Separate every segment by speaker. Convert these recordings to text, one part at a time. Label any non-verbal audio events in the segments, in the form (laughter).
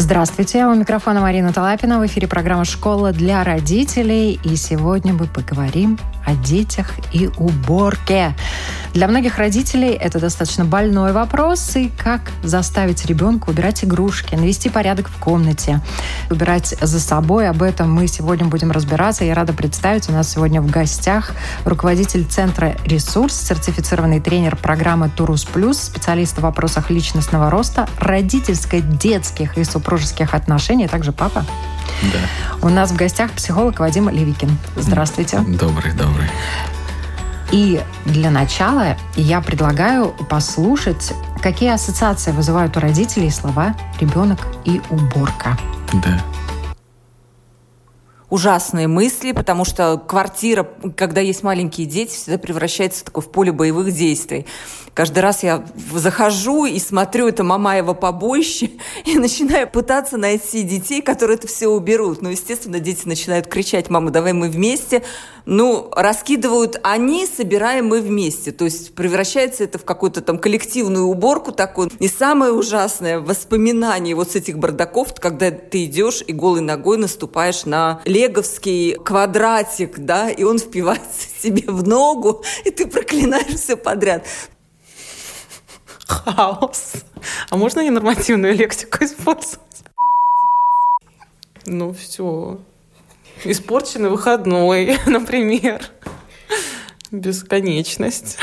Speaker 1: Здравствуйте, у микрофона Марина Талапина. В эфире программа «Школа для родителей». И сегодня мы поговорим о детях и уборке. Для многих родителей это достаточно больной вопрос. И как заставить ребенка убирать игрушки, навести порядок в комнате, убирать за собой. Об этом мы сегодня будем разбираться. Я рада представить, у нас сегодня в гостях руководитель Центра «Ресурс», сертифицированный тренер программы «Турус Плюс», специалист в вопросах личностного роста, родительско-детских и супружеских отношений, а также папа. Да. У нас в гостях психолог Вадим Левикин. Здравствуйте.
Speaker 2: Добрый, добрый.
Speaker 1: И для начала я предлагаю послушать, какие ассоциации вызывают у родителей слова «ребенок» и «уборка».
Speaker 2: Да
Speaker 3: ужасные мысли, потому что квартира, когда есть маленькие дети, всегда превращается в такое в поле боевых действий. Каждый раз я захожу и смотрю это Мамаева побоище (laughs) и начинаю пытаться найти детей, которые это все уберут. Ну, естественно, дети начинают кричать, мама, давай мы вместе. Ну, раскидывают они, собираем мы вместе. То есть превращается это в какую-то там коллективную уборку такую. И самое ужасное воспоминание вот с этих бардаков, когда ты идешь и голой ногой наступаешь на леговский квадратик, да, и он впивается (laughs) себе в ногу, и ты проклинаешь все подряд
Speaker 4: хаос. А можно ненормативную лексику использовать? Ну все. Испорченный выходной, (laughs) например. Бесконечность.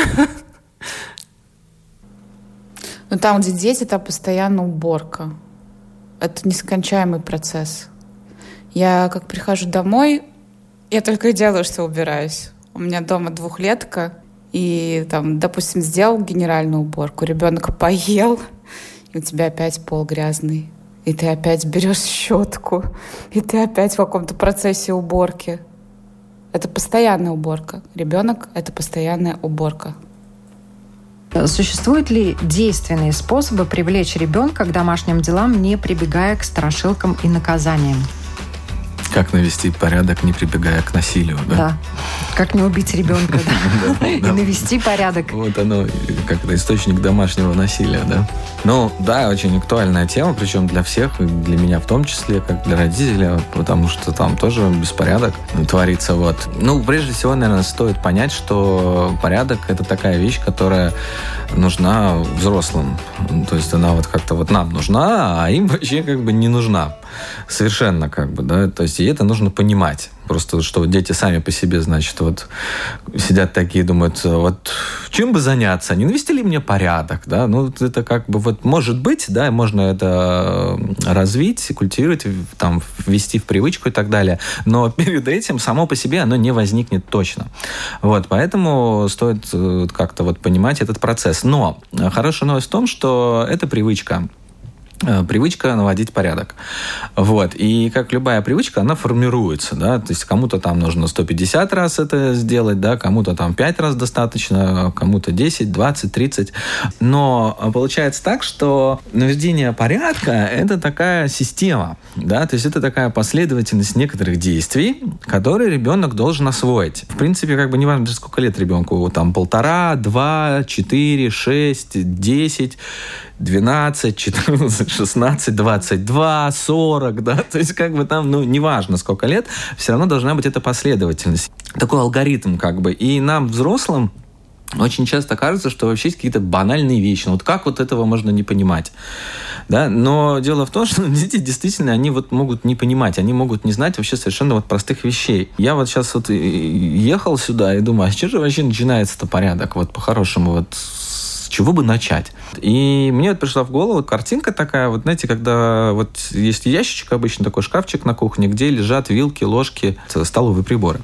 Speaker 5: Ну там, где дети, там постоянно уборка. Это нескончаемый процесс. Я как прихожу домой, я только и делаю, что убираюсь. У меня дома двухлетка, и там, допустим, сделал генеральную уборку, ребенок поел, (laughs) и у тебя опять пол грязный, и ты опять берешь (laughs) щетку, и ты опять в каком-то процессе уборки. Это постоянная уборка. Ребенок — это постоянная уборка.
Speaker 1: Существуют ли действенные способы привлечь ребенка к домашним делам, не прибегая к страшилкам и наказаниям?
Speaker 2: Как навести порядок, не прибегая к насилию, да?
Speaker 1: Да. Как не убить ребенка, (laughs) да. И навести порядок.
Speaker 2: Вот оно, как источник домашнего насилия, да. Ну, да, очень актуальная тема, причем для всех, для меня в том числе, как для родителя, потому что там тоже беспорядок творится, вот. Ну, прежде всего, наверное, стоит понять, что порядок – это такая вещь, которая нужна взрослым. То есть она вот как-то вот нам нужна, а им вообще как бы не нужна. Совершенно как бы, да. То есть и это нужно понимать. Просто что дети сами по себе, значит, вот сидят такие, думают, вот чем бы заняться, не навести ли мне порядок, да, ну, это как бы вот может быть, да, можно это развить, культивировать, там, ввести в привычку и так далее, но перед этим само по себе оно не возникнет точно. Вот, поэтому стоит э, как-то вот понимать этот процесс. Но хорошая новость в том, что эта привычка, Э, привычка наводить порядок. Вот. И как любая привычка, она формируется. Да? То есть кому-то там нужно 150 раз это сделать, да? кому-то там 5 раз достаточно, кому-то 10, 20, 30. Но получается так, что наведение порядка – это такая система. Да? То есть это такая последовательность некоторых действий, которые ребенок должен освоить. В принципе, как бы неважно, сколько лет ребенку, там полтора, два, четыре, шесть, десять, 12, 14, 16, 22, 40, да, то есть как бы там, ну, неважно сколько лет, все равно должна быть эта последовательность. Такой алгоритм как бы. И нам, взрослым, очень часто кажется, что вообще есть какие-то банальные вещи. Ну, вот как вот этого можно не понимать? Да? Но дело в том, (laughs) что дети действительно, они вот могут не понимать, они могут не знать вообще совершенно вот простых вещей. Я вот сейчас вот ехал сюда и думаю, а с чего же вообще начинается-то порядок? Вот по-хорошему вот чего бы начать? И мне вот пришла в голову картинка такая, вот знаете, когда вот есть ящичек обычно, такой шкафчик на кухне, где лежат вилки, ложки, столовые приборы.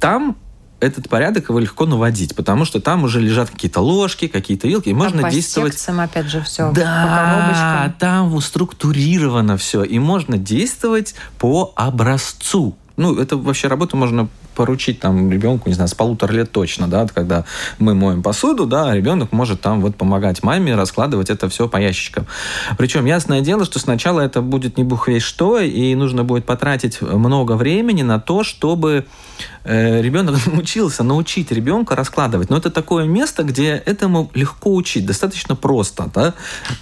Speaker 2: Там этот порядок его легко наводить, потому что там уже лежат какие-то ложки, какие-то вилки, и можно
Speaker 1: по
Speaker 2: действовать...
Speaker 1: секциям, опять же, все.
Speaker 2: Да, по там структурировано все, и можно действовать по образцу. Ну, это вообще работу можно поручить там ребенку, не знаю, с полутора лет точно, да, когда мы моем посуду, да, ребенок может там вот помогать маме раскладывать это все по ящичкам. Причем ясное дело, что сначала это будет не бух весь что, и нужно будет потратить много времени на то, чтобы э, ребенок (laughs) научился научить ребенка раскладывать. Но это такое место, где этому легко учить, достаточно просто, да,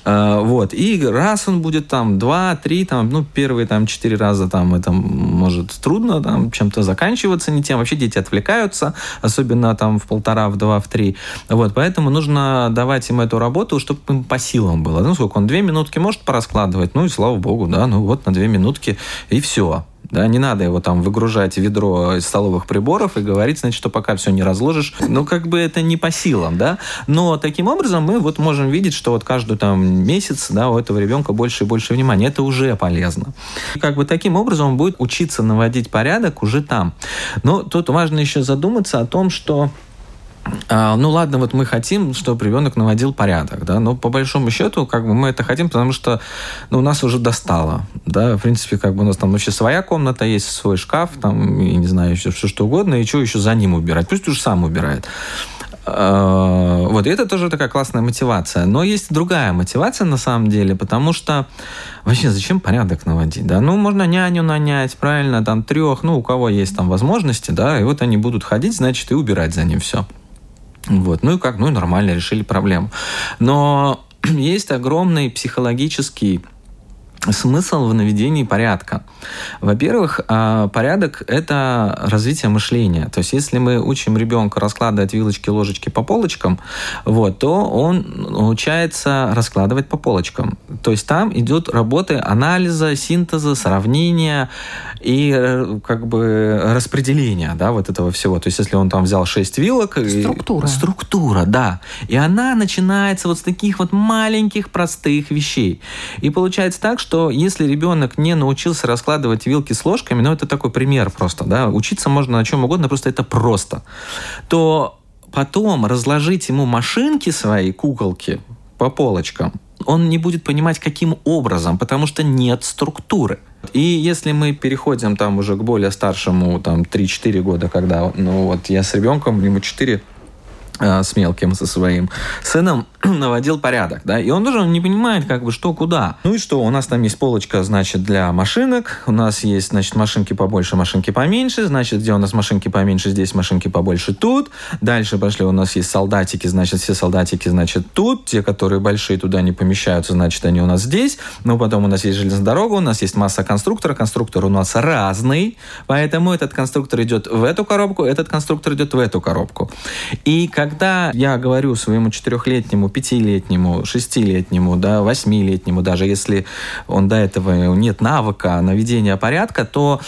Speaker 2: э, вот. И раз он будет там, два, три, там, ну, первые там четыре раза там это может трудно там чем-то заканчиваться, не тем. Вообще дети отвлекаются, особенно там в полтора, в два, в три. Вот, поэтому нужно давать им эту работу, чтобы им по силам было. Ну, сколько он, две минутки может пораскладывать, ну и слава богу, да, ну вот на две минутки и все. Да, не надо его там выгружать в ведро из столовых приборов и говорить, значит, что пока все не разложишь. Ну, как бы это не по силам, да. Но таким образом мы вот можем видеть, что вот каждый там месяц, да, у этого ребенка больше и больше внимания. Это уже полезно. И как бы таким образом он будет учиться наводить порядок уже там. Но тут важно еще задуматься о том, что ну ладно, вот мы хотим, чтобы ребенок наводил порядок, да, но по большому счету, как бы мы это хотим, потому что ну, нас уже достало, да, в принципе, как бы у нас там вообще своя комната есть, свой шкаф, там, и не знаю, еще все что угодно, и что еще за ним убирать, пусть уже сам убирает. А, вот, и это тоже такая классная мотивация. Но есть другая мотивация на самом деле, потому что вообще зачем порядок наводить, да? Ну, можно няню нанять, правильно, там трех, ну, у кого есть там возможности, да, и вот они будут ходить, значит, и убирать за ним все. Вот. Ну и как? Ну и нормально, решили проблему. Но (clears throat) есть огромный психологический смысл в наведении порядка. Во-первых, а, порядок – это развитие мышления. То есть, если мы учим ребенка раскладывать вилочки, ложечки по полочкам, вот, то он научается раскладывать по полочкам. То есть, там идет работы анализа, синтеза, сравнения и э, как бы распределения да, вот этого всего. То есть, если он там взял 6 вилок…
Speaker 1: Структура.
Speaker 2: И, структура, да. И она начинается вот с таких вот маленьких простых вещей. И получается так, что что если ребенок не научился раскладывать вилки с ложками, ну это такой пример просто, да, учиться можно на чем угодно, просто это просто, то потом разложить ему машинки свои, куколки по полочкам, он не будет понимать, каким образом, потому что нет структуры. И если мы переходим там уже к более старшему, там 3-4 года, когда, ну вот я с ребенком, ему 4 Э, с мелким, со своим сыном, (clears throat) наводил порядок, да, и он тоже не понимает, как бы, что, куда. Ну и что, у нас там есть полочка, значит, для машинок, у нас есть, значит, машинки побольше, машинки поменьше, значит, где у нас машинки поменьше, здесь машинки побольше тут, дальше пошли, у нас есть солдатики, значит, все солдатики, значит, тут, те, которые большие, туда не помещаются, значит, они у нас здесь, ну, потом у нас есть железная дорога, у нас есть масса конструктора, конструктор у нас разный, поэтому этот конструктор идет в эту коробку, этот конструктор идет в эту коробку. И когда я говорю своему четырехлетнему, пятилетнему, шестилетнему, да, восьмилетнему, даже если он до этого нет навыка наведения порядка, то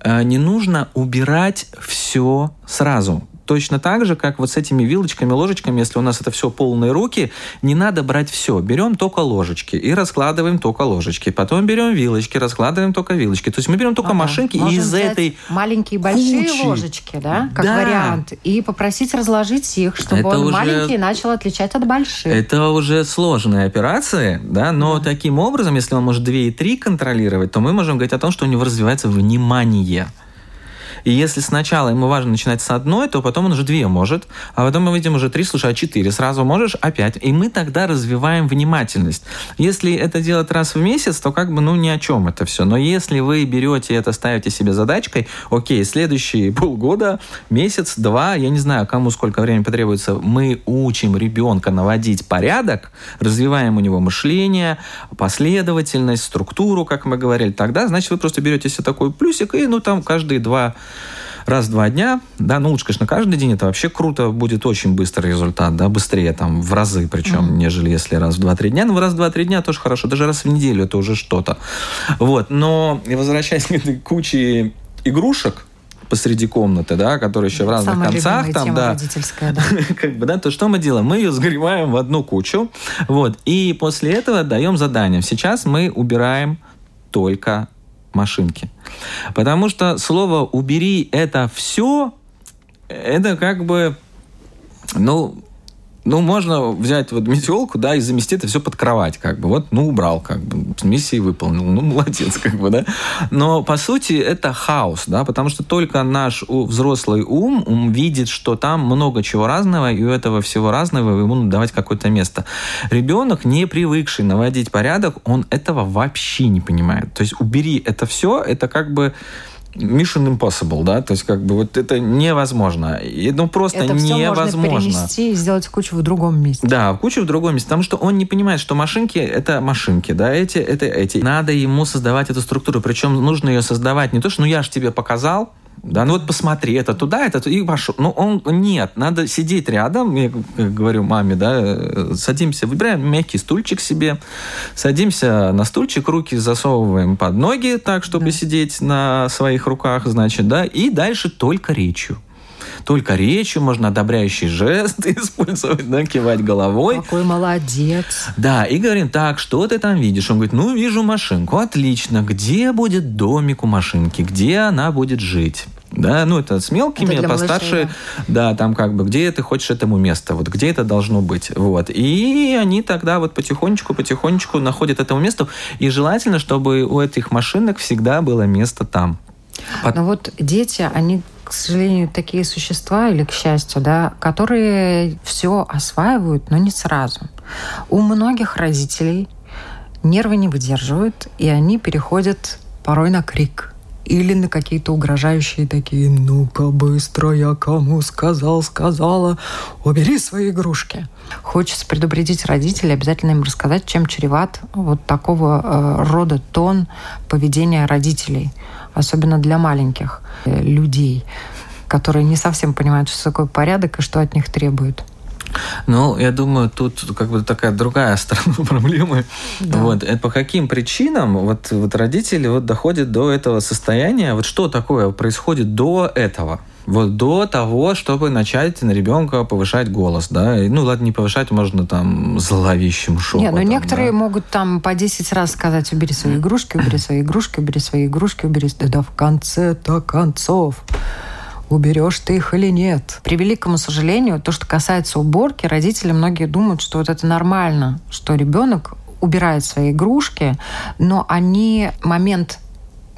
Speaker 2: э, не нужно убирать все сразу точно так же, как вот с этими вилочками, ложечками, если у нас это все полные руки, не надо брать все. Берем только ложечки и раскладываем только ложечки. Потом берем вилочки, раскладываем только вилочки. То есть мы берем только ага. машинки
Speaker 1: Можем
Speaker 2: и из этой
Speaker 1: маленькие большие
Speaker 2: кучи.
Speaker 1: ложечки, да, как
Speaker 2: да.
Speaker 1: вариант, и попросить разложить их, чтобы
Speaker 2: это
Speaker 1: он
Speaker 2: уже...
Speaker 1: маленький начал отличать от больших.
Speaker 2: Это уже сложные операции, да, но да. таким образом, если он может 2 и 3 контролировать, то мы можем говорить о том, что у него развивается внимание. И если сначала ему важно начинать с одной, то потом он уже две может, а потом мы видим уже три, слушай, а четыре сразу можешь, опять. И мы тогда развиваем внимательность. Если это делать раз в месяц, то как бы, ну, ни о чем это все. Но если вы берете это, ставите себе задачкой, окей, следующие (laughs) полгода, месяц, два, я не знаю, кому сколько времени потребуется, мы учим ребенка наводить порядок, развиваем у него мышление, последовательность, структуру, как мы говорили, тогда, значит, вы просто берете себе такой плюсик и, ну, там, каждые два раз в два дня, да, ну лучше, конечно, каждый день, это вообще круто, будет очень быстрый результат, да, быстрее там в разы, причем, mm-hmm. нежели если раз в два-три дня, ну, раз в два-три дня тоже хорошо, даже раз в неделю это уже что-то. Вот, но возвращаясь к этой куче игрушек, посреди комнаты, да, которые еще в разных
Speaker 1: Самая
Speaker 2: концах там, да,
Speaker 1: да. (laughs)
Speaker 2: как бы, да, то что мы делаем? Мы ее сгребаем в одну кучу, вот, и после этого даем задание. Сейчас мы убираем только машинки. Потому что слово «убери это все» это как бы, ну, Ну, можно взять вот метелку, да, и замести это все под кровать, как бы. Вот, ну, убрал, как бы, миссии выполнил. Ну, (laughs) молодец, как бы, да. Но, по сути, это хаос, да, потому что только наш взрослый ум, ум видит, что там много чего разного, и у этого всего разного ему надо давать какое-то место. Ребенок, не привыкший наводить порядок, он этого вообще не понимает. То есть убери это все, это как бы Mission Impossible, да, то есть как бы вот это невозможно, ну просто
Speaker 1: это все
Speaker 2: невозможно.
Speaker 1: можно перенести и сделать кучу в другом месте.
Speaker 2: Да, кучу в другом месте, потому что он не понимает, что машинки это машинки, да, эти это эти. Надо ему создавать эту структуру, причем нужно ее создавать не то, что ну я же тебе показал, да, ну вот посмотри, это туда, это туда, и пошел. Ну, он, нет, надо сидеть рядом, я говорю маме, да, э, садимся, выбираем мягкий стульчик себе, садимся на стульчик, руки засовываем под ноги так, чтобы да. сидеть на своих руках, значит, да, и дальше только речью только речью, можно одобряющие жесты (laughs) использовать, да, кивать головой.
Speaker 1: Какой молодец.
Speaker 2: Да, и говорим, так, что ты там видишь? Он говорит, ну, вижу машинку, отлично. Где будет домик у машинки? Где она будет жить? Да, ну это с мелкими, это постарше, малышей, да. да, там как бы, где ты хочешь этому место, вот где это должно быть, вот. И они тогда вот потихонечку, потихонечку находят этому месту, и желательно, чтобы у этих машинок всегда было место там.
Speaker 1: Но вот дети, они к сожалению, такие существа, или к счастью, да, которые все осваивают, но не сразу. У многих родителей нервы не выдерживают, и они переходят порой на крик или на какие-то угрожающие такие «Ну-ка быстро, я кому сказал, сказала, убери свои игрушки». Хочется предупредить родителей, обязательно им рассказать, чем чреват вот такого э, рода тон поведения родителей – особенно для маленьких э, людей, которые не совсем понимают, что такое порядок и что от них требуют.
Speaker 2: Ну, я думаю, тут как бы такая другая (laughs) сторона проблемы. Да. Вот. Это по каким причинам вот, вот родители вот доходят до этого состояния? Вот что такое происходит до этого? Вот до того, чтобы начать на ребенка повышать голос, да. Ну, ладно, не повышать, можно там зловещим шепотом.
Speaker 1: Нет, но некоторые да. могут там по 10 раз сказать, убери свои игрушки, убери свои игрушки, убери свои игрушки, убери... Да, да в конце-то концов уберешь ты их или нет. При великому сожалению, то, что касается уборки, родители многие думают, что вот это нормально, что ребенок убирает свои игрушки, но они момент,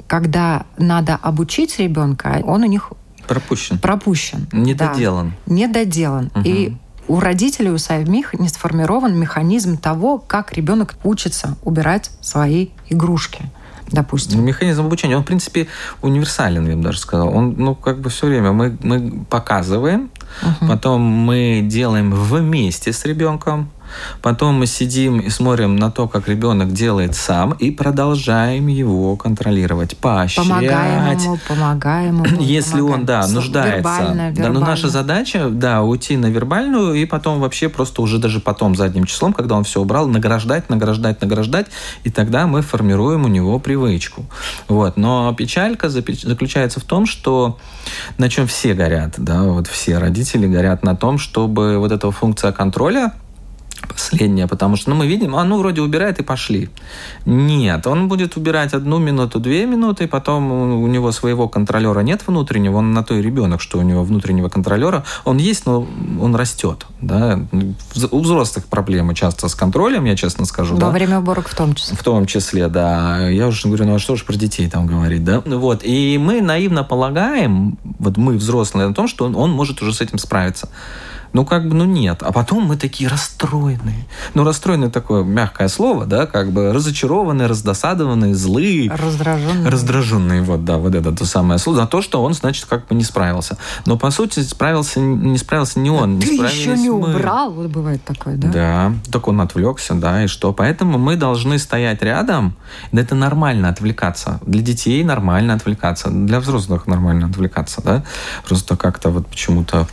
Speaker 1: когда надо обучить ребенка, он у них
Speaker 2: Пропущен.
Speaker 1: Пропущен.
Speaker 2: Недоделан.
Speaker 1: Да. Недоделан. Угу. И у родителей, у самих не сформирован механизм того, как ребенок учится убирать свои игрушки допустим.
Speaker 2: Механизм обучения, он, в принципе, универсален, я бы даже сказал. Он, ну, как бы все время мы, мы показываем, угу. потом мы делаем вместе с ребенком, Потом мы сидим и смотрим на то, как ребенок делает сам, и продолжаем его контролировать, поощрять.
Speaker 1: Помогаем ему, помогаем ему.
Speaker 2: Если помогаем. он, да, нуждается. Вербально, вербально. Да, но наша задача, да, уйти на вербальную, и потом вообще просто уже даже потом задним числом, когда он все убрал, награждать, награждать, награждать, и тогда мы формируем у него привычку. Вот. Но печалька заключается в том, что на чем все горят, да, вот все родители горят на том, чтобы вот эта функция контроля последнее, потому что ну, мы видим, а ну вроде убирает и пошли. Нет, он будет убирать одну минуту, две минуты, и потом у него своего контролера нет внутреннего, он на то и ребенок, что у него внутреннего контролера, он есть, но он растет. Да? У взрослых проблемы часто с контролем, я честно скажу.
Speaker 1: Во да? время уборок в том числе.
Speaker 2: В том числе, да. Я уже говорю, ну а что же про детей там говорить, да? Вот. И мы наивно полагаем, вот мы взрослые, на том, что он, он может уже с этим справиться. Ну, как бы, ну нет. А потом мы такие расстроенные. Ну, расстроенные такое мягкое слово, да, как бы разочарованные, раздосадованные, злые.
Speaker 1: Раздраженные.
Speaker 2: Раздраженные, вот, да, вот это то самое слово. За то, что он, значит, как бы не справился. Но, по сути, справился, не справился не он.
Speaker 1: Ты
Speaker 2: не
Speaker 1: еще не
Speaker 2: мы.
Speaker 1: убрал, вот бывает такое, да?
Speaker 2: Да, только он отвлекся, да, и что. Поэтому мы должны стоять рядом. Да это нормально отвлекаться. Для детей нормально отвлекаться. Для взрослых нормально отвлекаться, да. Просто как-то вот почему-то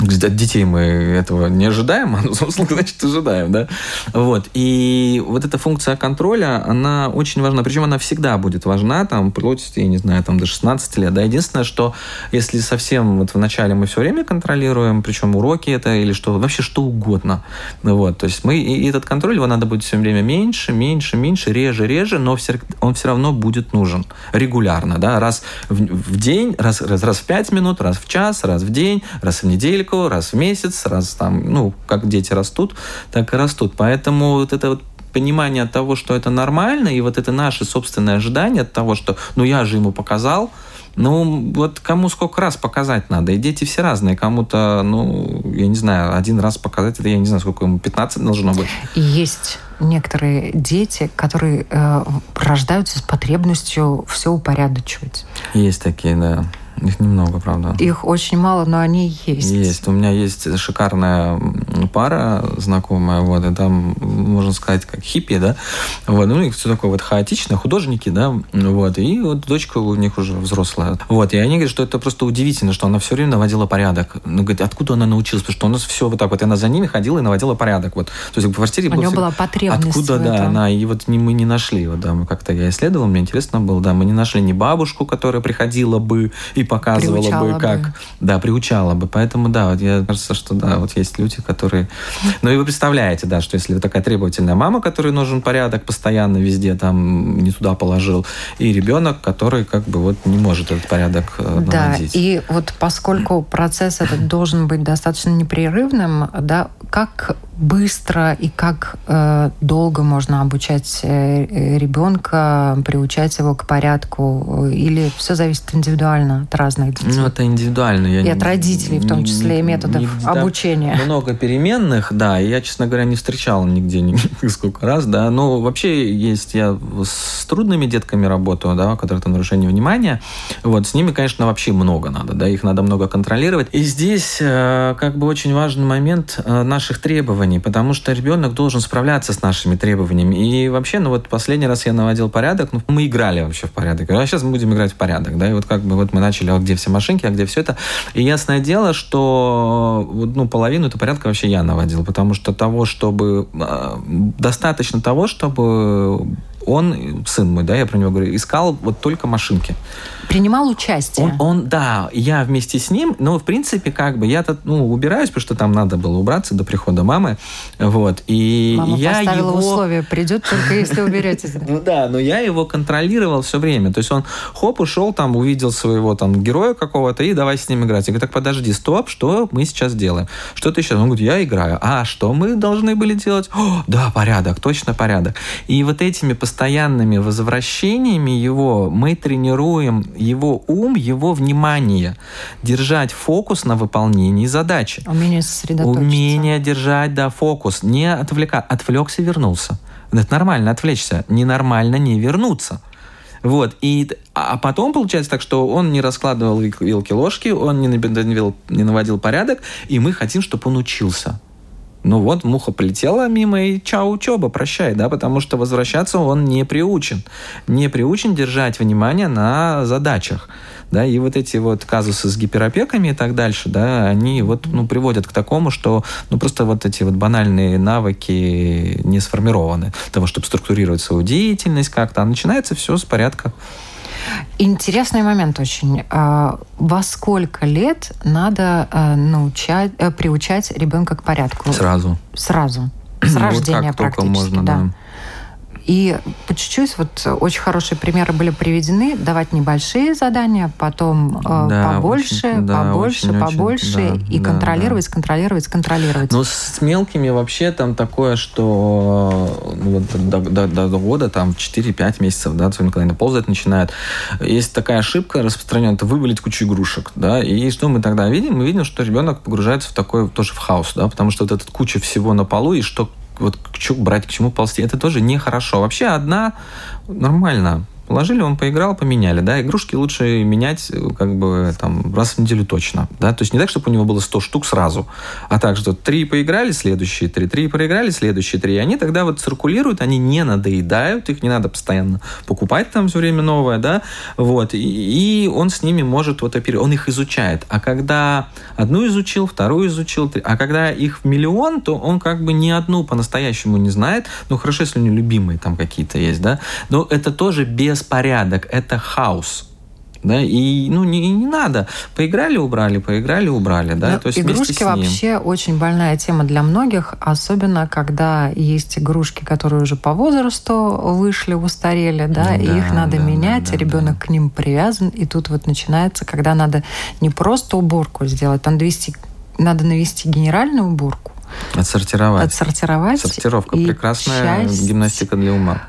Speaker 2: от детей мы этого не ожидаем, а взрослых, значит, ожидаем, да? Вот. И вот эта функция контроля, она очень важна. Причем она всегда будет важна, там, вплоть, я не знаю, там, до 16 лет, да? Единственное, что если совсем вот вначале мы все время контролируем, причем уроки это или что, вообще что угодно, вот. То есть мы, и этот контроль, его надо будет все время меньше, меньше, меньше, реже, реже, но он все равно будет нужен регулярно, да? Раз в, в день, раз, раз, раз в 5 минут, раз в час, раз в день, раз в неделю недельку, раз в месяц, раз там, ну, как дети растут, так и растут. Поэтому вот это вот понимание того, что это нормально, и вот это наше собственное ожидание от того, что, ну, я же ему показал, ну, вот кому сколько раз показать надо. И дети все разные. Кому-то, ну, я не знаю, один раз показать, это я не знаю, сколько ему, 15 должно быть.
Speaker 1: Есть некоторые дети, которые э, рождаются с потребностью все упорядочивать.
Speaker 2: Есть такие, да. Их немного, правда.
Speaker 1: Их очень мало, но они есть.
Speaker 2: Есть. У меня есть шикарная пара знакомая, вот, и там, можно сказать, как хиппи, да, вот, ну, и все такое вот хаотичное, художники, да, вот, и вот дочка у них уже взрослая. Вот, и они говорят, что это просто удивительно, что она все время наводила порядок. Ну, говорит, откуда она научилась? Потому что у нас все вот так вот, и она за ними ходила и наводила порядок, вот. То есть в квартире
Speaker 1: у нее была потребность
Speaker 2: Откуда, да, она, и вот мы не нашли, вот, да, мы как-то я исследовал, мне интересно было, да, мы не нашли ни бабушку, которая приходила бы и показывала
Speaker 1: Приучала
Speaker 2: бы, как,
Speaker 1: бы.
Speaker 2: да, приучала бы. Поэтому, да, вот я кажется, что да, вот есть люди, которые... Ну и вы представляете, да, что если вы такая требовательная мама, которой нужен порядок постоянно везде, там, не туда положил, и ребенок, который как бы вот не может этот порядок э,
Speaker 1: Да, и вот поскольку процесс этот должен быть достаточно непрерывным, да, как быстро и как э, долго можно обучать э, ребенка, приучать его к порядку, или все зависит индивидуально от разных детей?
Speaker 2: Ну, это индивидуально. Я
Speaker 1: И
Speaker 2: не-
Speaker 1: от родителей, в том числе, и методов
Speaker 2: да,
Speaker 1: обучения.
Speaker 2: Много переменных, да. Я, честно говоря, не встречал нигде ни- (laughs) сколько раз, да. Но вообще есть, я с трудными детками работаю, да, у которых там нарушение внимания. Вот, с ними, конечно, вообще много надо, да, их надо много контролировать. И здесь э, как бы очень важный момент э, наших требований, потому что ребенок должен справляться с нашими требованиями. И вообще, ну вот последний раз я наводил порядок, ну, мы играли вообще в порядок. А сейчас мы будем играть в порядок, да, и вот как бы вот мы начали, а где все машинки, а где все это. И ясное дело, что ну, половину этого порядка вообще я наводил, потому что того, чтобы... э, достаточно того, чтобы он, сын мой, да, я про него говорю, искал вот только машинки.
Speaker 1: Принимал участие.
Speaker 2: Он, он, да, я вместе с ним, но в принципе как бы я-то ну убираюсь, потому что там надо было убраться до прихода мамы, вот и
Speaker 1: Мама
Speaker 2: я
Speaker 1: поставила
Speaker 2: его
Speaker 1: условие, придет только если уберетесь. (laughs)
Speaker 2: ну да, но я его контролировал все время. То есть он хоп, ушел там, увидел своего там героя какого-то и давай с ним играть. Я говорю, так подожди, стоп, что мы сейчас делаем? Что ты сейчас? Он говорит, я играю. А что мы должны были делать? О, да, порядок, точно порядок. И вот этими постоянными возвращениями его мы тренируем его ум, его внимание, держать фокус на выполнении задачи.
Speaker 1: Умение сосредоточиться.
Speaker 2: Умение держать, да, фокус. Не отвлекать. Отвлекся, вернулся. Это нормально отвлечься. Ненормально не вернуться. Вот. И, а потом получается так, что он не раскладывал вил- вилки-ложки, он не наводил порядок, и мы хотим, чтобы он учился. Ну вот, муха полетела мимо, и чао, учеба, прощай, да, потому что возвращаться он не приучен. Не приучен держать внимание на задачах. Да, и вот эти вот казусы с гиперопеками и так дальше, да, они вот, ну, приводят к такому, что, ну, просто вот эти вот банальные навыки не сформированы того, чтобы структурировать свою деятельность как-то, а начинается все с порядка.
Speaker 1: Интересный момент очень. А, Во сколько лет надо а, научать, э, приучать ребенка к порядку?
Speaker 2: Сразу.
Speaker 1: Сразу. С
Speaker 2: Ну, вот
Speaker 1: рождения
Speaker 2: как только
Speaker 1: практически,
Speaker 2: можно,
Speaker 1: да.
Speaker 2: да.
Speaker 1: И по чуть-чуть вот очень хорошие примеры были приведены. Давать небольшие задания, потом э,
Speaker 2: Да,
Speaker 1: побольше,
Speaker 2: очень, да,
Speaker 1: побольше,
Speaker 2: очень, очень,
Speaker 1: побольше.
Speaker 2: да,
Speaker 1: и
Speaker 2: да,
Speaker 1: контролировать, контролировать, контролировать.
Speaker 2: Ну, с мелкими вообще там такое, что ну, вот до, до- до- до года, там, 4-5 месяцев, да, особенно когда они ползать начинают, есть такая ошибка распространенная, это вывалить кучу игрушек, да, и что мы тогда видим? Мы видим, что ребенок погружается в такой тоже в хаос, да, потому что вот эта куча всего на полу, и что вот к чему брать, к чему ползти, это тоже нехорошо. Вообще одна нормально. Положили, он поиграл, поменяли, да, игрушки лучше менять э, как бы там раз в неделю точно, да, то есть не так, чтобы у него было 100 штук сразу, а так, что три поиграли, следующие три, три проиграли, следующие три, и они тогда вот циркулируют, они не надоедают, их не надо постоянно покупать там все время новое, да, вот, и, и он с ними может вот оперировать, он их изучает, а когда одну изучил, вторую изучил, а когда их в миллион, то он как бы ни одну по-настоящему не знает, ну хорошо, если у него любимые там какие-то есть, да, но это тоже беспорядок, это хаос. Да, и ну не, не надо. Поиграли, убрали, поиграли, убрали, да. То есть
Speaker 1: игрушки вообще очень больная тема для многих, особенно когда есть игрушки, которые уже по возрасту вышли, устарели, да, и
Speaker 2: Да,
Speaker 1: их надо
Speaker 2: да,
Speaker 1: менять,
Speaker 2: да, да,
Speaker 1: ребенок к ним привязан, и тут вот начинается, когда надо не просто уборку сделать, там довести надо навести генеральную уборку,
Speaker 2: Отсортировать.
Speaker 1: отсортировать.
Speaker 2: Сортировка.
Speaker 1: и
Speaker 2: Прекрасная
Speaker 1: часть
Speaker 2: гимнастика для ума.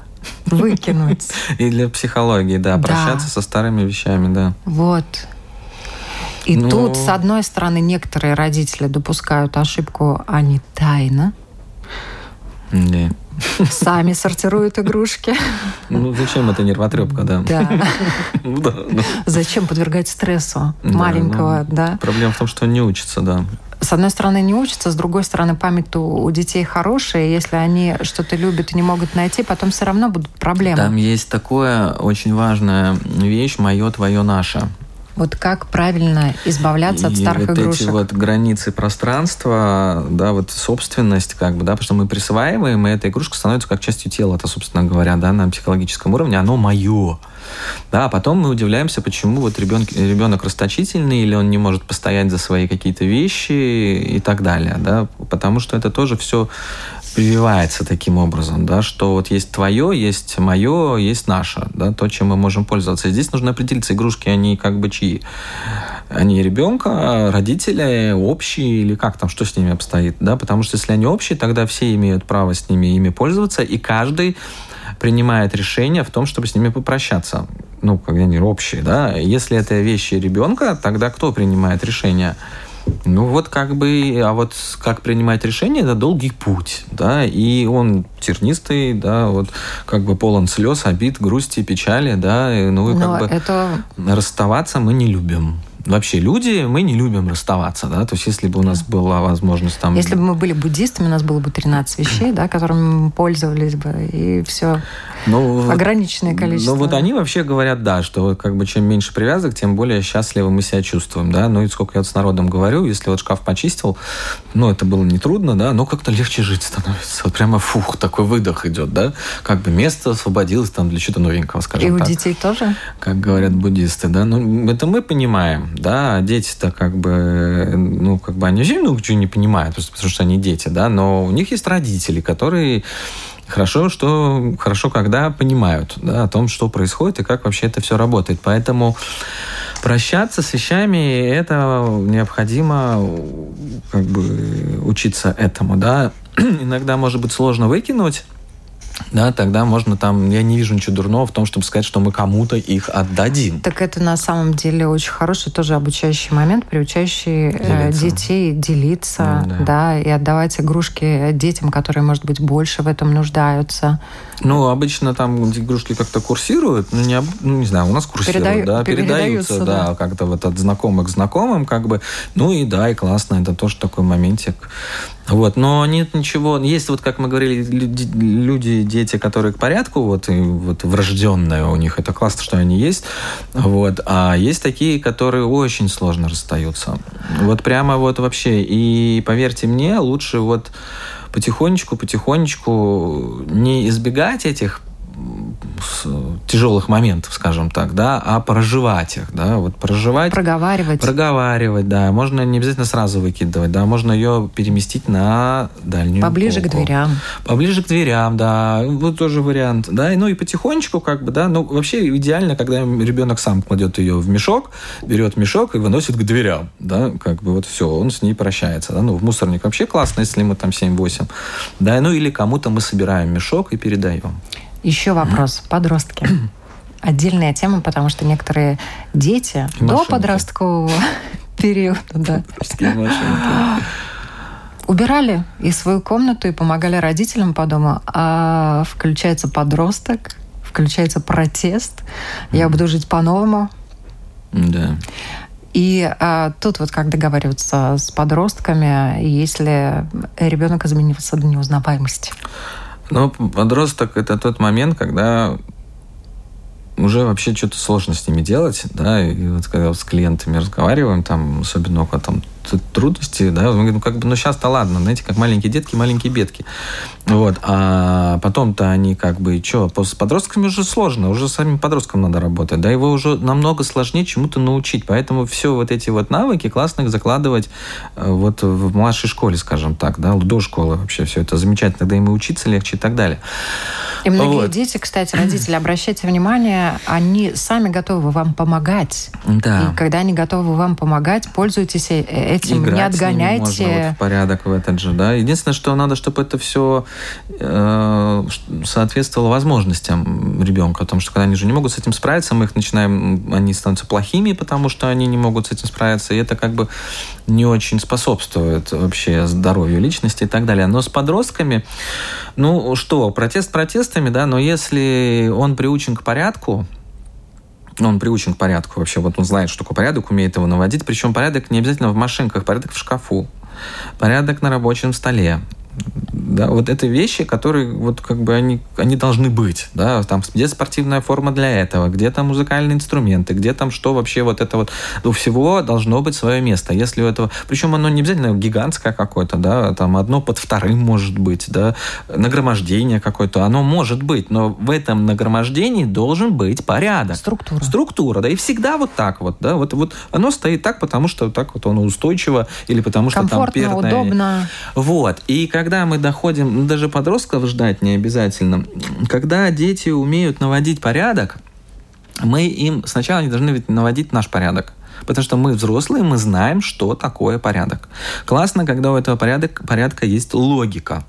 Speaker 1: Выкинуть.
Speaker 2: И для психологии, да.
Speaker 1: Да.
Speaker 2: Прощаться со старыми вещами, да.
Speaker 1: Вот. И
Speaker 2: Ну.
Speaker 1: тут, с одной стороны, некоторые родители допускают ошибку, они тайно
Speaker 2: Не.
Speaker 1: Сами сортируют игрушки.
Speaker 2: Ну, зачем это нервотрепка, да?
Speaker 1: Да.
Speaker 2: Ну, да, ну.
Speaker 1: Зачем подвергать стрессу
Speaker 2: Да,
Speaker 1: маленького,
Speaker 2: ну,
Speaker 1: да?
Speaker 2: Проблема в том, что он не учится, да.
Speaker 1: С одной стороны, не учатся, с другой стороны, память у у детей хорошая. Если они что-то любят и не могут найти, потом все равно будут проблемы.
Speaker 2: Там есть такое очень важная вещь «моё, твое, наше».
Speaker 1: Вот как правильно избавляться от
Speaker 2: И
Speaker 1: старых
Speaker 2: вот
Speaker 1: игрушек?
Speaker 2: эти вот границы пространства, да, вот собственность, как бы, да, потому что мы присваиваем, и эта игрушка становится как частью тела, это, собственно говоря, да, на психологическом уровне, оно мое. Да, а потом мы удивляемся, почему вот ребенок, ребенок расточительный, или он не может постоять за свои какие-то вещи и так далее, да, потому что это тоже все прививается таким образом, да, что вот есть твое, есть мое, есть наше, да, то, чем мы можем пользоваться. И здесь нужно определиться, игрушки, они как бы чьи? Они ребенка, родители, общие или как там, что с ними обстоит, да, потому что если они общие, тогда все имеют право с ними ими пользоваться, и каждый принимает решение в том, чтобы с ними попрощаться. Ну, когда они общие, да. Если это вещи ребенка, тогда кто принимает решение? Ну вот как бы, а вот как принимать решение, это долгий путь, да, и он тернистый, да, вот как бы полон слез, обид, грусти, печали, да, и, ну и
Speaker 1: Но
Speaker 2: как бы
Speaker 1: это
Speaker 2: расставаться мы не любим. Вообще люди, мы не любим расставаться, да, то есть если бы у нас была возможность там...
Speaker 1: Если бы мы были буддистами, у нас было бы 13 вещей, да, которыми мы пользовались бы, и все.
Speaker 2: Ну,
Speaker 1: Ограниченное количество.
Speaker 2: Ну, вот они вообще говорят, да, что вот как бы чем меньше привязок, тем более счастливо мы себя чувствуем, да. Ну, и сколько я вот с народом говорю, если вот шкаф почистил, ну, это было нетрудно, да, но как-то легче жить становится. Вот прямо фух, такой выдох идет, да. Как бы место освободилось там для чего-то новенького,
Speaker 1: И
Speaker 2: скажем
Speaker 1: у
Speaker 2: так.
Speaker 1: детей тоже?
Speaker 2: Как говорят буддисты, да. Ну, это мы понимаем, да, а дети-то как бы, ну, как бы они вообще много чего не понимают, просто потому что они дети, да, но у них есть родители, которые хорошо, что хорошо, когда понимают да, о том, что происходит и как вообще это все работает. Поэтому прощаться с вещами это необходимо как бы учиться этому, да. (clears throat) Иногда может быть сложно выкинуть, да, тогда можно там, я не вижу ничего дурного в том, чтобы сказать, что мы кому-то их отдадим.
Speaker 1: Так это на самом деле очень хороший тоже обучающий момент, приучающий э,
Speaker 2: Делиться.
Speaker 1: детей делиться,
Speaker 2: Ну, да.
Speaker 1: да. и отдавать игрушки детям, которые, может быть, больше в этом нуждаются.
Speaker 2: Ну, обычно там игрушки как-то курсируют, ну не, ну, не знаю, у нас курсируют,
Speaker 1: Передаю-
Speaker 2: да,
Speaker 1: передаются,
Speaker 2: передаются, да,
Speaker 1: да.
Speaker 2: как-то вот от знакомых к знакомым, как бы, ну и да, и классно, это тоже такой моментик. Вот, но нет ничего, есть вот, как мы говорили, люди, дети, которые к порядку, вот, и вот врожденные у них, это классно, что они есть, вот, а есть такие, которые очень сложно расстаются. Вот прямо вот вообще, и поверьте мне, лучше вот потихонечку, потихонечку не избегать этих тяжелых моментов, скажем так, да, а проживать их, да, вот проживать,
Speaker 1: Проговаривать.
Speaker 2: проговаривать, да, можно не обязательно сразу выкидывать, да, можно ее переместить на дальнюю
Speaker 1: Поближе к
Speaker 2: полку.
Speaker 1: дверям.
Speaker 2: Поближе к дверям, да, вот тоже вариант, да, ну и потихонечку, как бы, да, ну вообще идеально, когда ребенок сам кладет ее в мешок, берет мешок и выносит к дверям, да, как бы вот все, он с ней прощается, да, ну в мусорник вообще классно, если мы там 7-8, да, ну или кому-то мы собираем мешок и передаем.
Speaker 1: Еще вопрос. Подростки. (clears throat) Отдельная тема, потому что некоторые дети
Speaker 2: И
Speaker 1: до
Speaker 2: машинки.
Speaker 1: подросткового (laughs) периода да, (gasps) убирали и свою комнату, и помогали родителям по дому, а включается подросток, включается протест, я буду жить по-новому.
Speaker 2: Да.
Speaker 1: И а, тут вот как договариваться с подростками, если ребенок изменился до неузнаваемости.
Speaker 2: Но подросток это тот момент, когда уже вообще что-то сложно с ними делать, да, и вот когда вот с клиентами разговариваем, там, особенно у кого там трудности, да, мы говорим, ну, как бы, ну, сейчас-то ладно, знаете, как маленькие детки, маленькие бедки, вот, а потом-то они как бы, что, с подростками уже сложно, уже с самим подростком надо работать, да, его уже намного сложнее чему-то научить, поэтому все вот эти вот навыки классно их закладывать э, вот в младшей школе, скажем так, да, до школы вообще все это замечательно, тогда им и учиться легче и так далее.
Speaker 1: И многие
Speaker 2: Вот.
Speaker 1: дети, кстати, родители, обращайте внимание, они сами готовы вам помогать.
Speaker 2: Да.
Speaker 1: И когда они готовы вам помогать, пользуйтесь э- этим
Speaker 2: Играть
Speaker 1: не
Speaker 2: ними можно
Speaker 1: отгоняйте.
Speaker 2: вот в порядок в этот же, да. Единственное, что надо, чтобы это все э, соответствовало возможностям ребенка, потому что когда они же не могут с этим справиться, мы их начинаем, они становятся плохими, потому что они не могут с этим справиться, и это как бы не очень способствует вообще здоровью личности и так далее. Но с подростками, ну что, протест протестами, да, но если он приучен к порядку, он приучен к порядку вообще. Вот он знает, что такое порядок, умеет его наводить. Причем порядок не обязательно в машинках, порядок в шкафу, порядок на рабочем столе. Да, вот это вещи, которые вот как бы они, они должны быть, да, там где спортивная форма для этого, где там музыкальные инструменты, где там что вообще вот это вот, у всего должно быть свое место. Если у этого, причем оно не обязательно гигантское какое-то, да, там одно под вторым может быть, да, нагромождение какое-то, оно может быть, но в этом нагромождении должен быть порядок.
Speaker 1: Структура.
Speaker 2: Структура, да, и всегда вот так вот, да, вот, вот оно стоит так, потому что так вот оно устойчиво, или потому что там
Speaker 1: Комфортно,
Speaker 2: перное.
Speaker 1: удобно.
Speaker 2: Вот. И когда мы доходим, ну, даже подростков ждать не обязательно, когда дети умеют наводить порядок, мы им сначала не должны наводить наш порядок. Потому что мы взрослые, мы знаем, что такое порядок. Классно, когда у этого порядок, порядка есть логика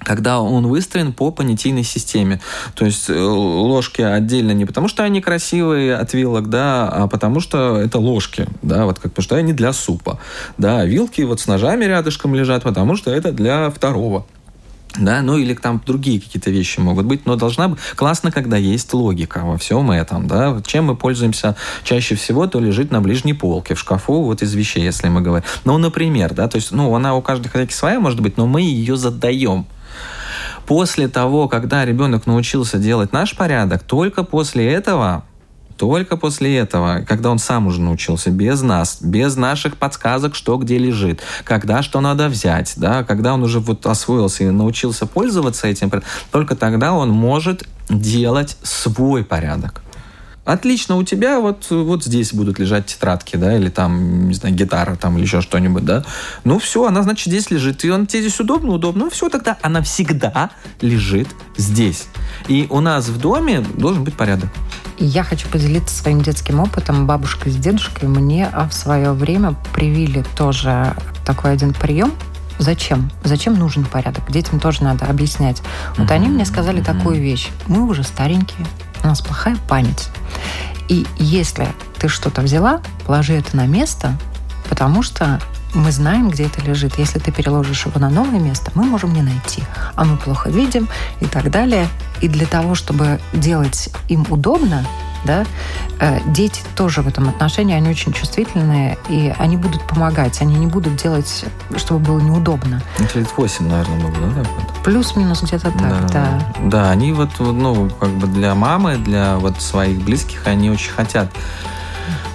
Speaker 2: когда он выстроен по понятийной системе. То есть э, ложки отдельно не потому, что они красивые от вилок, да, а потому что это ложки, да, вот как потому что они для супа. Да, вилки вот с ножами рядышком лежат, потому что это для второго. Да, ну или там другие какие-то вещи могут быть, но должна быть классно, когда есть логика во всем этом, да. Чем мы пользуемся чаще всего, то лежит на ближней полке в шкафу, вот из вещей, если мы говорим. Ну, например, да, то есть, ну, она у каждой хозяйки своя может быть, но мы ее задаем. После того, когда ребенок научился делать наш порядок, только после этого только после этого, когда он сам уже научился, без нас, без наших подсказок, что где лежит, когда что надо взять, да, когда он уже вот освоился и научился пользоваться этим, только тогда он может делать свой порядок. Отлично, у тебя вот, вот здесь будут лежать тетрадки, да, или там, не знаю, гитара там, или еще что-нибудь, да. Ну, все, она, значит, здесь лежит. И он тебе здесь удобно, удобно. Ну, все, тогда она всегда лежит здесь. И у нас в доме должен быть порядок.
Speaker 1: И я хочу поделиться своим детским опытом. Бабушка с дедушкой мне а, в свое время привили тоже такой один прием. Зачем? Зачем нужен порядок? Детям тоже надо объяснять. Вот они мне сказали такую вещь. Мы уже старенькие, у нас плохая память. И если ты что-то взяла, положи это на место, потому что мы знаем, где это лежит. Если ты переложишь его на новое место, мы можем не найти. А мы плохо видим и так далее. И для того, чтобы делать им удобно, да, э, дети тоже в этом отношении, они очень чувствительные, и они будут помогать, они не будут делать, чтобы было неудобно.
Speaker 2: Это лет 8, наверное, было, да?
Speaker 1: Плюс-минус где-то так, да.
Speaker 2: Да, они вот, ну, как бы для мамы, для вот своих близких, они очень хотят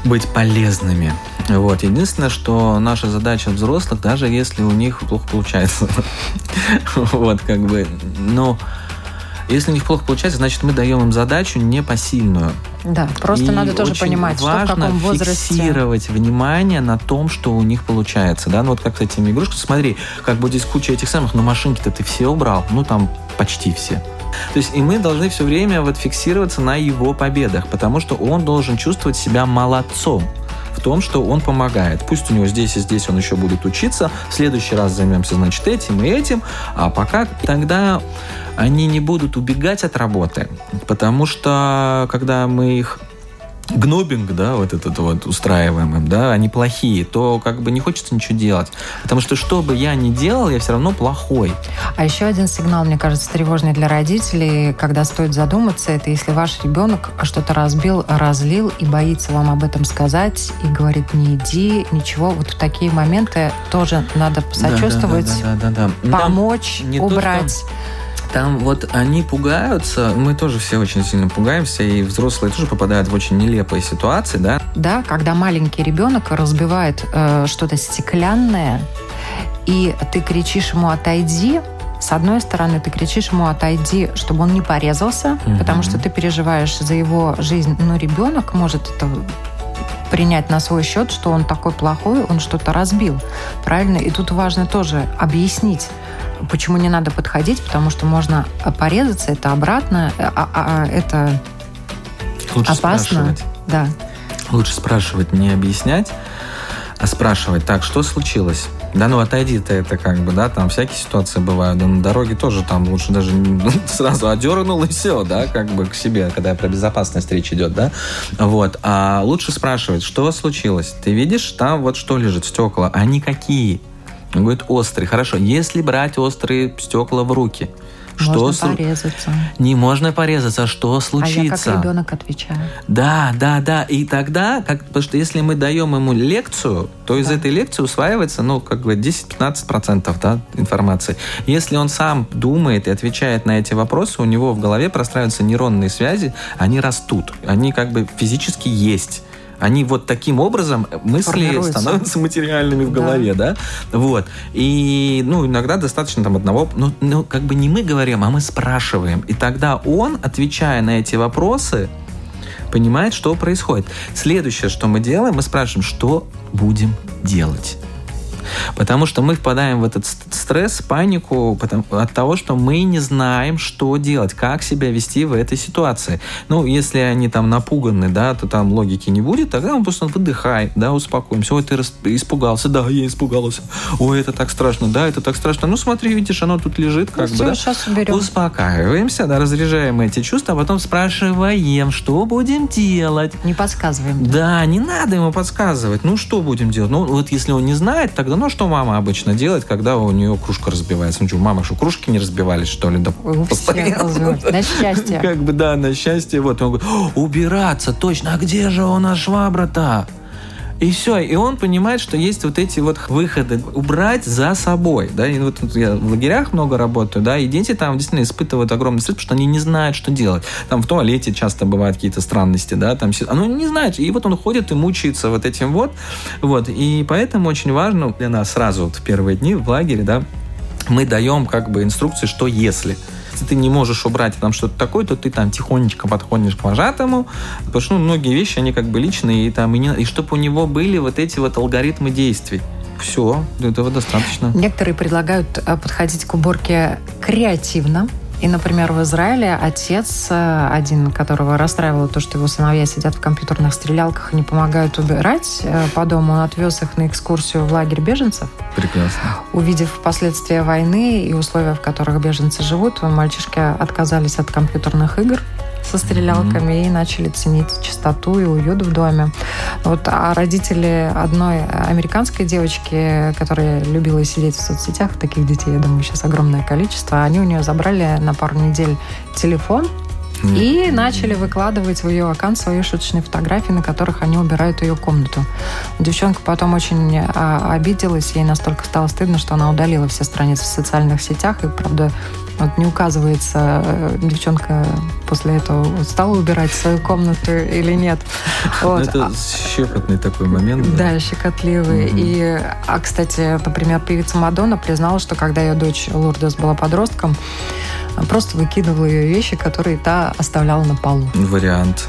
Speaker 2: быть полезными. Вот. Единственное, что наша задача взрослых, даже если у них плохо получается, (laughs) вот, как бы, но если у них плохо получается, значит, мы даем им задачу непосильную.
Speaker 1: Да, просто
Speaker 2: И
Speaker 1: надо тоже понимать, что в
Speaker 2: важно
Speaker 1: каком возрасте.
Speaker 2: фиксировать внимание на том, что у них получается. Да? Ну вот как с этими игрушками. Смотри, как бы здесь куча этих самых, но машинки-то ты все убрал. Ну там почти все. То есть и мы должны все время вот фиксироваться на его победах, потому что он должен чувствовать себя молодцом в том, что он помогает. Пусть у него здесь и здесь он еще будет учиться. В следующий раз займемся, значит, этим и этим. А пока тогда они не будут убегать от работы, потому что когда мы их гнобинг, да, вот этот вот устраиваем им, да, они плохие, то как бы не хочется ничего делать. Потому что что бы я ни делал, я все равно плохой.
Speaker 1: А еще один сигнал, мне кажется, тревожный для родителей, когда стоит задуматься, это если ваш ребенок что-то разбил, разлил и боится вам об этом сказать и говорит, не иди, ничего. Вот в такие моменты тоже надо посочувствовать,
Speaker 2: Да, да, да, да, да.
Speaker 1: помочь,
Speaker 2: не то,
Speaker 1: убрать.
Speaker 2: что- Там вот они пугаются, мы тоже все очень сильно пугаемся, и взрослые тоже попадают в очень нелепые ситуации, да.
Speaker 1: Да, когда маленький ребенок разбивает э, что-то стеклянное, и ты кричишь ему «отойди», с одной стороны, ты кричишь ему «отойди», чтобы он не порезался,
Speaker 2: Мгм.
Speaker 1: потому что ты переживаешь за его жизнь. Но ребенок может это принять на свой счет, что он такой плохой, он что-то разбил. Правильно? И тут важно тоже объяснить, почему не надо подходить, потому что можно порезаться, это обратно, а- а- а это
Speaker 2: Лучше
Speaker 1: опасно.
Speaker 2: спрашивать.
Speaker 1: Да.
Speaker 2: Лучше спрашивать, не объяснять. а спрашивать, так, что случилось? Да ну отойди ты, это как бы, да, там всякие ситуации бывают. Да на дороге тоже там лучше даже (laughs) сразу одернул и все, да, как бы к себе, когда про безопасность речь идет, да. Вот. А лучше спрашивать, что случилось? Ты видишь, там вот что лежит, стекла, они какие? Он говорит, острые. Хорошо, если брать острые стекла в руки –
Speaker 1: что можно порезаться.
Speaker 2: Не можно порезаться, что случится? А
Speaker 1: я как ребенок отвечаю.
Speaker 2: Да, да, да. И тогда, как, потому что если мы даем ему лекцию, то да. из этой лекции усваивается, ну, как бы 10-15% да, информации. Если он сам думает и отвечает на эти вопросы, у него в голове простраиваются нейронные связи, они растут, они как бы физически есть они вот таким образом э, мысли становятся материальными в голове, да. да? Вот. И, ну, иногда достаточно там одного, ну, ну, как бы не мы говорим, а мы спрашиваем. И тогда он, отвечая на эти вопросы, понимает, что происходит. Следующее, что мы делаем, мы спрашиваем, что будем делать. Потому что мы впадаем в этот стресс, панику от того, что мы не знаем, что делать, как себя вести в этой ситуации. Ну, если они там напуганы, да, то там логики не будет, тогда мы просто выдыхай, да, успокоимся. Ой, ты испугался, да, я испугался. Ой, это так страшно, да, это так страшно. Ну, смотри, видишь, оно тут лежит, как ну, бы, да.
Speaker 1: Сейчас уберем.
Speaker 2: Успокаиваемся, да, разряжаем эти чувства, а потом спрашиваем, что будем делать.
Speaker 1: Не подсказываем.
Speaker 2: Да, да не надо ему подсказывать. Ну, что будем делать? Ну, вот если он не знает, тогда ну, что мама обычно делает, когда у нее кружка разбивается? Ну, что, у мамы что, кружки не разбивались, что ли? Да,
Speaker 1: На счастье.
Speaker 2: Как бы, да, на счастье. Вот он говорит, убираться, точно, а где же у нас швабра-то? И все, и он понимает, что есть вот эти вот выходы, убрать за собой, да, и вот я в лагерях много работаю, да, и дети там действительно испытывают огромный стресс, потому что они не знают, что делать. Там в туалете часто бывают какие-то странности, да, там, ну, не знает, и вот он ходит и мучается вот этим вот, вот, и поэтому очень важно для нас сразу вот в первые дни в лагере, да, мы даем как бы инструкции, что если – если ты не можешь убрать там что-то такое, то ты там тихонечко подходишь к вожатому, потому что ну, многие вещи, они как бы личные, и там, и, не, и чтобы у него были вот эти вот алгоритмы действий. Все, этого достаточно.
Speaker 1: Некоторые предлагают э, подходить к уборке креативно, и, например, в Израиле отец э, один, которого расстраивало то, что его сыновья сидят в компьютерных стрелялках и не помогают убирать э, по дому, он отвез их на экскурсию в лагерь беженцев.
Speaker 2: Прекрасно.
Speaker 1: Увидев последствия войны и условия, в которых беженцы живут, мальчишки отказались от компьютерных игр со стрелялками mm-hmm. и начали ценить чистоту и уют в доме. Вот, а родители одной американской девочки, которая любила сидеть в соцсетях, таких детей, я думаю, сейчас огромное количество, они у нее забрали на пару недель телефон, и начали выкладывать в ее аккаунт свои шуточные фотографии, на которых они убирают ее комнату. Девчонка потом очень а, обиделась, ей настолько стало стыдно, что она удалила все страницы в социальных сетях, и, правда, вот не указывается, э, девчонка после этого стала убирать свою комнату или нет.
Speaker 2: Вот. Это щекотный такой момент.
Speaker 1: Да, да щекотливый. Угу. И, а, кстати, например, певица Мадонна признала, что когда ее дочь Лурдес была подростком, просто выкидывала ее вещи, которые та оставляла на полу.
Speaker 2: Вариант.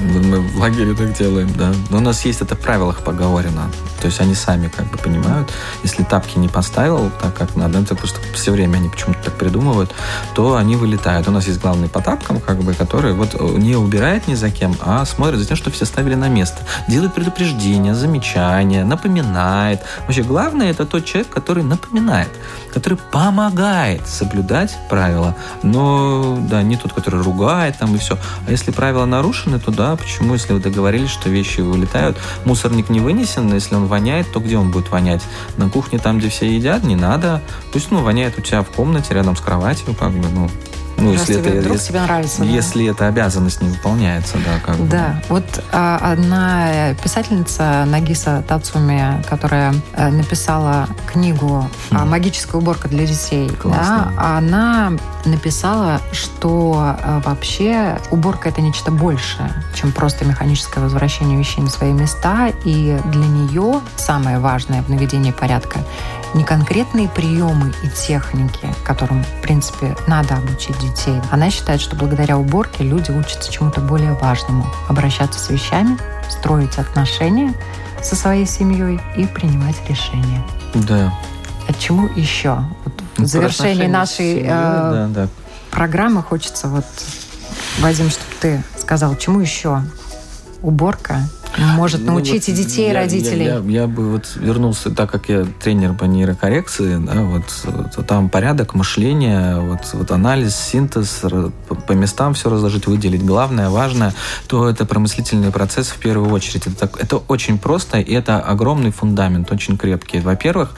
Speaker 2: Мы в лагере так делаем, да. Но у нас есть это в правилах поговорено. То есть они сами как бы понимают, если тапки не поставил так, как надо, это просто все время они почему-то так придумывают, то они вылетают. У нас есть главный по тапкам, как бы, который вот не убирает ни за кем, а смотрит за тем, что все ставили на место. Делает предупреждения, замечания, напоминает. Вообще главное это тот человек, который напоминает, который помогает соблюдать правила. Но, да, не тот, который ругает там и все. А если правила нарушены, то да, почему, если вы договорились, что вещи вылетают, мусорник не вынесен, если он воняет, то где он будет вонять? На кухне, там, где все едят, не надо. Пусть, ну, воняет у тебя в комнате, рядом с кроватью, как бы, ну,
Speaker 1: ну, если это, вдруг если, тебе нравится.
Speaker 2: Если да. эта обязанность не выполняется, да, как бы.
Speaker 1: Да, вот а, одна писательница Нагиса Тацуми, которая а, написала книгу а, «Магическая уборка для детей», да, она написала, что а, вообще уборка это нечто большее, чем просто механическое возвращение вещей на свои места, и для нее самое важное в наведении порядка не конкретные приемы и техники, которым, в принципе, надо обучить детей. Она считает, что благодаря уборке люди учатся чему-то более важному. Обращаться с вещами, строить отношения со своей семьей и принимать решения.
Speaker 2: Да.
Speaker 1: А чему еще? Вот в ну, завершении нашей семьей, э, да, да. программы хочется вот, Вадим, чтобы ты сказал, чему еще уборка может
Speaker 2: Ну,
Speaker 1: научить
Speaker 2: вот
Speaker 1: и детей, и
Speaker 2: я-
Speaker 1: родителей.
Speaker 2: Я, я- я бы вот вернулся, так как я тренер по нейрокоррекции, да, вот, то там порядок мышления, вот, вот анализ, синтез, по, по местам все разложить, выделить главное, важное, то это промыслительный процесс в первую очередь. Это, так- это очень просто, и это огромный фундамент, очень крепкий, во-первых.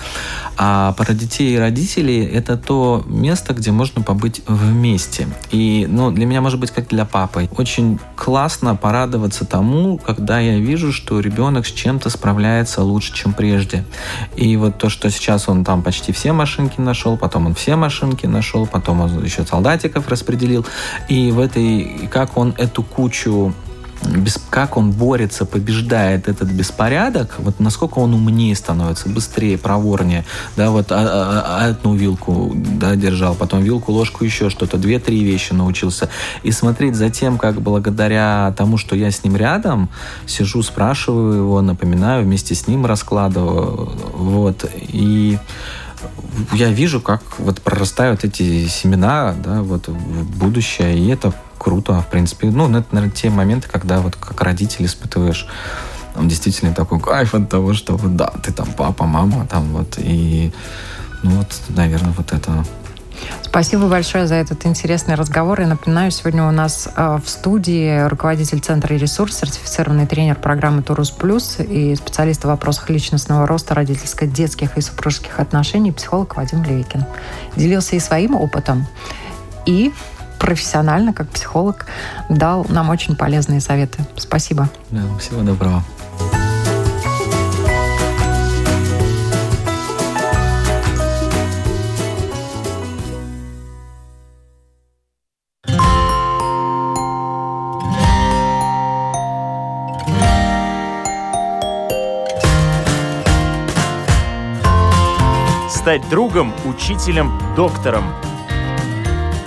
Speaker 2: А про детей и родителей это то место, где можно побыть вместе. И ну, для меня, может быть, как для папы, очень классно порадоваться тому, когда я вижу, что ребенок с чем-то справляется лучше, чем прежде. И вот то, что сейчас он там почти все машинки нашел, потом он все машинки нашел, потом он еще солдатиков распределил. И в этой, как он эту кучу без- как он борется, побеждает этот беспорядок, вот насколько он умнее становится, быстрее, проворнее, да, вот а- а- а одну вилку, да, держал, потом вилку, ложку, еще что-то, две-три вещи научился, и смотреть за тем, как благодаря тому, что я с ним рядом, сижу, спрашиваю его, напоминаю, вместе с ним раскладываю, вот, и я вижу, как вот прорастают эти семена, да, вот в будущее, и это круто, в принципе. Ну, это, наверное, те моменты, когда вот как родитель испытываешь там, действительно такой кайф от того, что вот, да, ты там папа, мама, там вот, и ну вот, наверное, вот это
Speaker 1: Спасибо большое за этот интересный разговор. И напоминаю, сегодня у нас э, в студии руководитель Центра «Ресурс», сертифицированный тренер программы «Турус Плюс» и специалист в вопросах личностного роста, родительско-детских и супружеских отношений, психолог Вадим Левикин. Делился и своим опытом, и профессионально, как психолог, дал нам очень полезные советы. Спасибо.
Speaker 2: да, всего доброго.
Speaker 6: Стать другом, учителем, доктором.